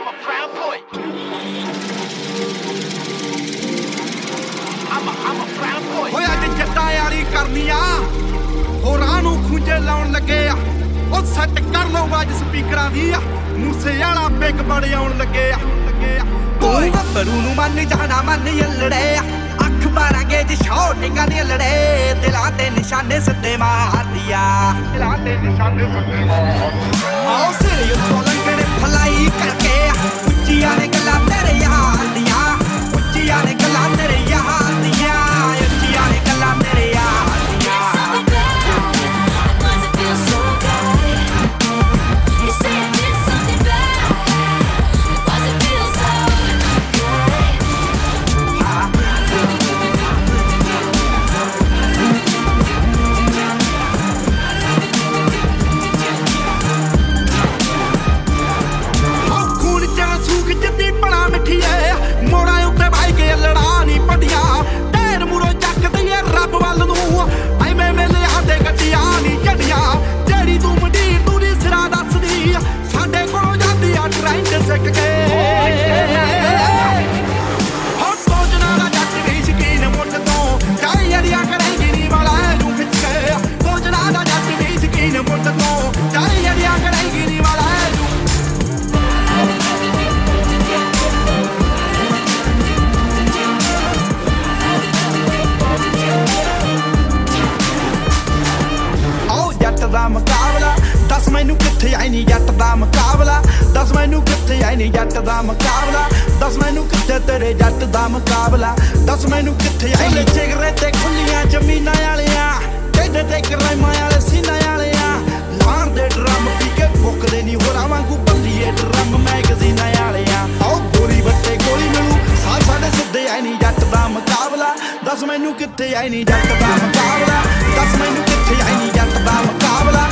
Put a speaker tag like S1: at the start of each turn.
S1: I'm a proud boy. I'm a, I'm a proud boy.
S2: ਹੋਇਆ ਅੱਜ ਜੱਟਾਂ ਯਾਰੀ ਕਰਨੀਆਂ। ਹੋਰਾਂ ਨੂੰ ਖੁੰਝੇ ਲਾਉਣ ਲੱਗੇ ਆ। ਉਹ ਸੈੱਟ ਕਰ ਲਓ ਬਾਜ ਸਪੀਕਰਾਂ ਦੀ ਆ। ਮੂਸੇ ਵਾਲਾ ਬਿਗ ਬੜੇ ਆਉਣ ਲੱਗੇ ਆ। ਲੱਗੇ ਆ। ਓਏ ਗੱਭਰੂ ਨੂੰ ਮੰਨ ਜਾਣਾ ਮੰਨ ਯੱਲੜੇ ਆ। ਅੱਖ ਬਾਰਾਂਗੇ ਜੀ ਸ਼ੌਟਿੰਗਾਂ ਦੀ ਲੜੇ ਦਿਲਾਂ ਤੇ ਨਿਸ਼ਾਨੇ ਸਿੱਧੇ ਮਾਰਦੀਆਂ ਦਿਲਾਂ ਤੇ ਨਿਸ਼ਾਨੇ ਸਿੱਧੇ ਮਾਰਦੀਆਂ ਦਾ ਮੁਕਾਬਲਾ। ਦੱਸ ਮੈਨੂੰ ਕਿੱਥੇ ਆਈ ਨਹੀਂ ਜੱਟ ਦਾ ਮੁਕਾਬਲਾ। ਦੱਸ ਮੈਨੂੰ ਕਿੱਥੇ ਆਈ ਨਹੀਂ ਜੱਟ ਦਾ ਮੁਕਾਬਲਾ। ਦੱਸ ਮੈਨੂੰ ਕਿੱਥੇ ਤੇਰੇ ਜੱਟ ਦਾ ਮੁਕਾਬਲਾ। ਦੱਸ ਮੈਨੂੰ ਕਿੱਥੇ ਆਈ ਨਹੀਂ ਚਿਗਰੇ ਤੇ ਖੁੱਲੀਆਂ ਜ਼ਮੀਨਾਂ ਵਾਲਿਆਂ। ਕਿੱਡੇ ਤੇ ਕਰਾਈਮਾਂ ਵਾਲੇ ਸੀਨਾ ਵਾਲਿਆਂ। ਲਾਣ ਦੇ ਡਰਮ ਪੀ ਕੇ ਫੁੱਕਦੇ ਨਹੀਂ ਹੋਰਾਂ ਵਾਂਗੂ ਬੱਲੀਏ ਡਰਮ ਮੈਗਜ਼ੀਨਾਂ ਵਾਲਿਆਂ। ਆਓ ਗੋਲੀ ਬੱਟੇ ਗੋਲੀ ਮਿਲੂ। ਸਾਲ ਸਾਡੇ ਸਿੱਧੇ ਆਈ ਨਹੀਂ ਜੱਟ ਦਾ ਮੁਕਾਬਲਾ। ਦੱਸ ਮੈਨੂੰ ਕਿੱਥੇ ਆਈ ਨਹੀਂ ਜੱਟ ਦਾ ਮੁਕਾਬਲਾ। في عيني قطبة مقابلة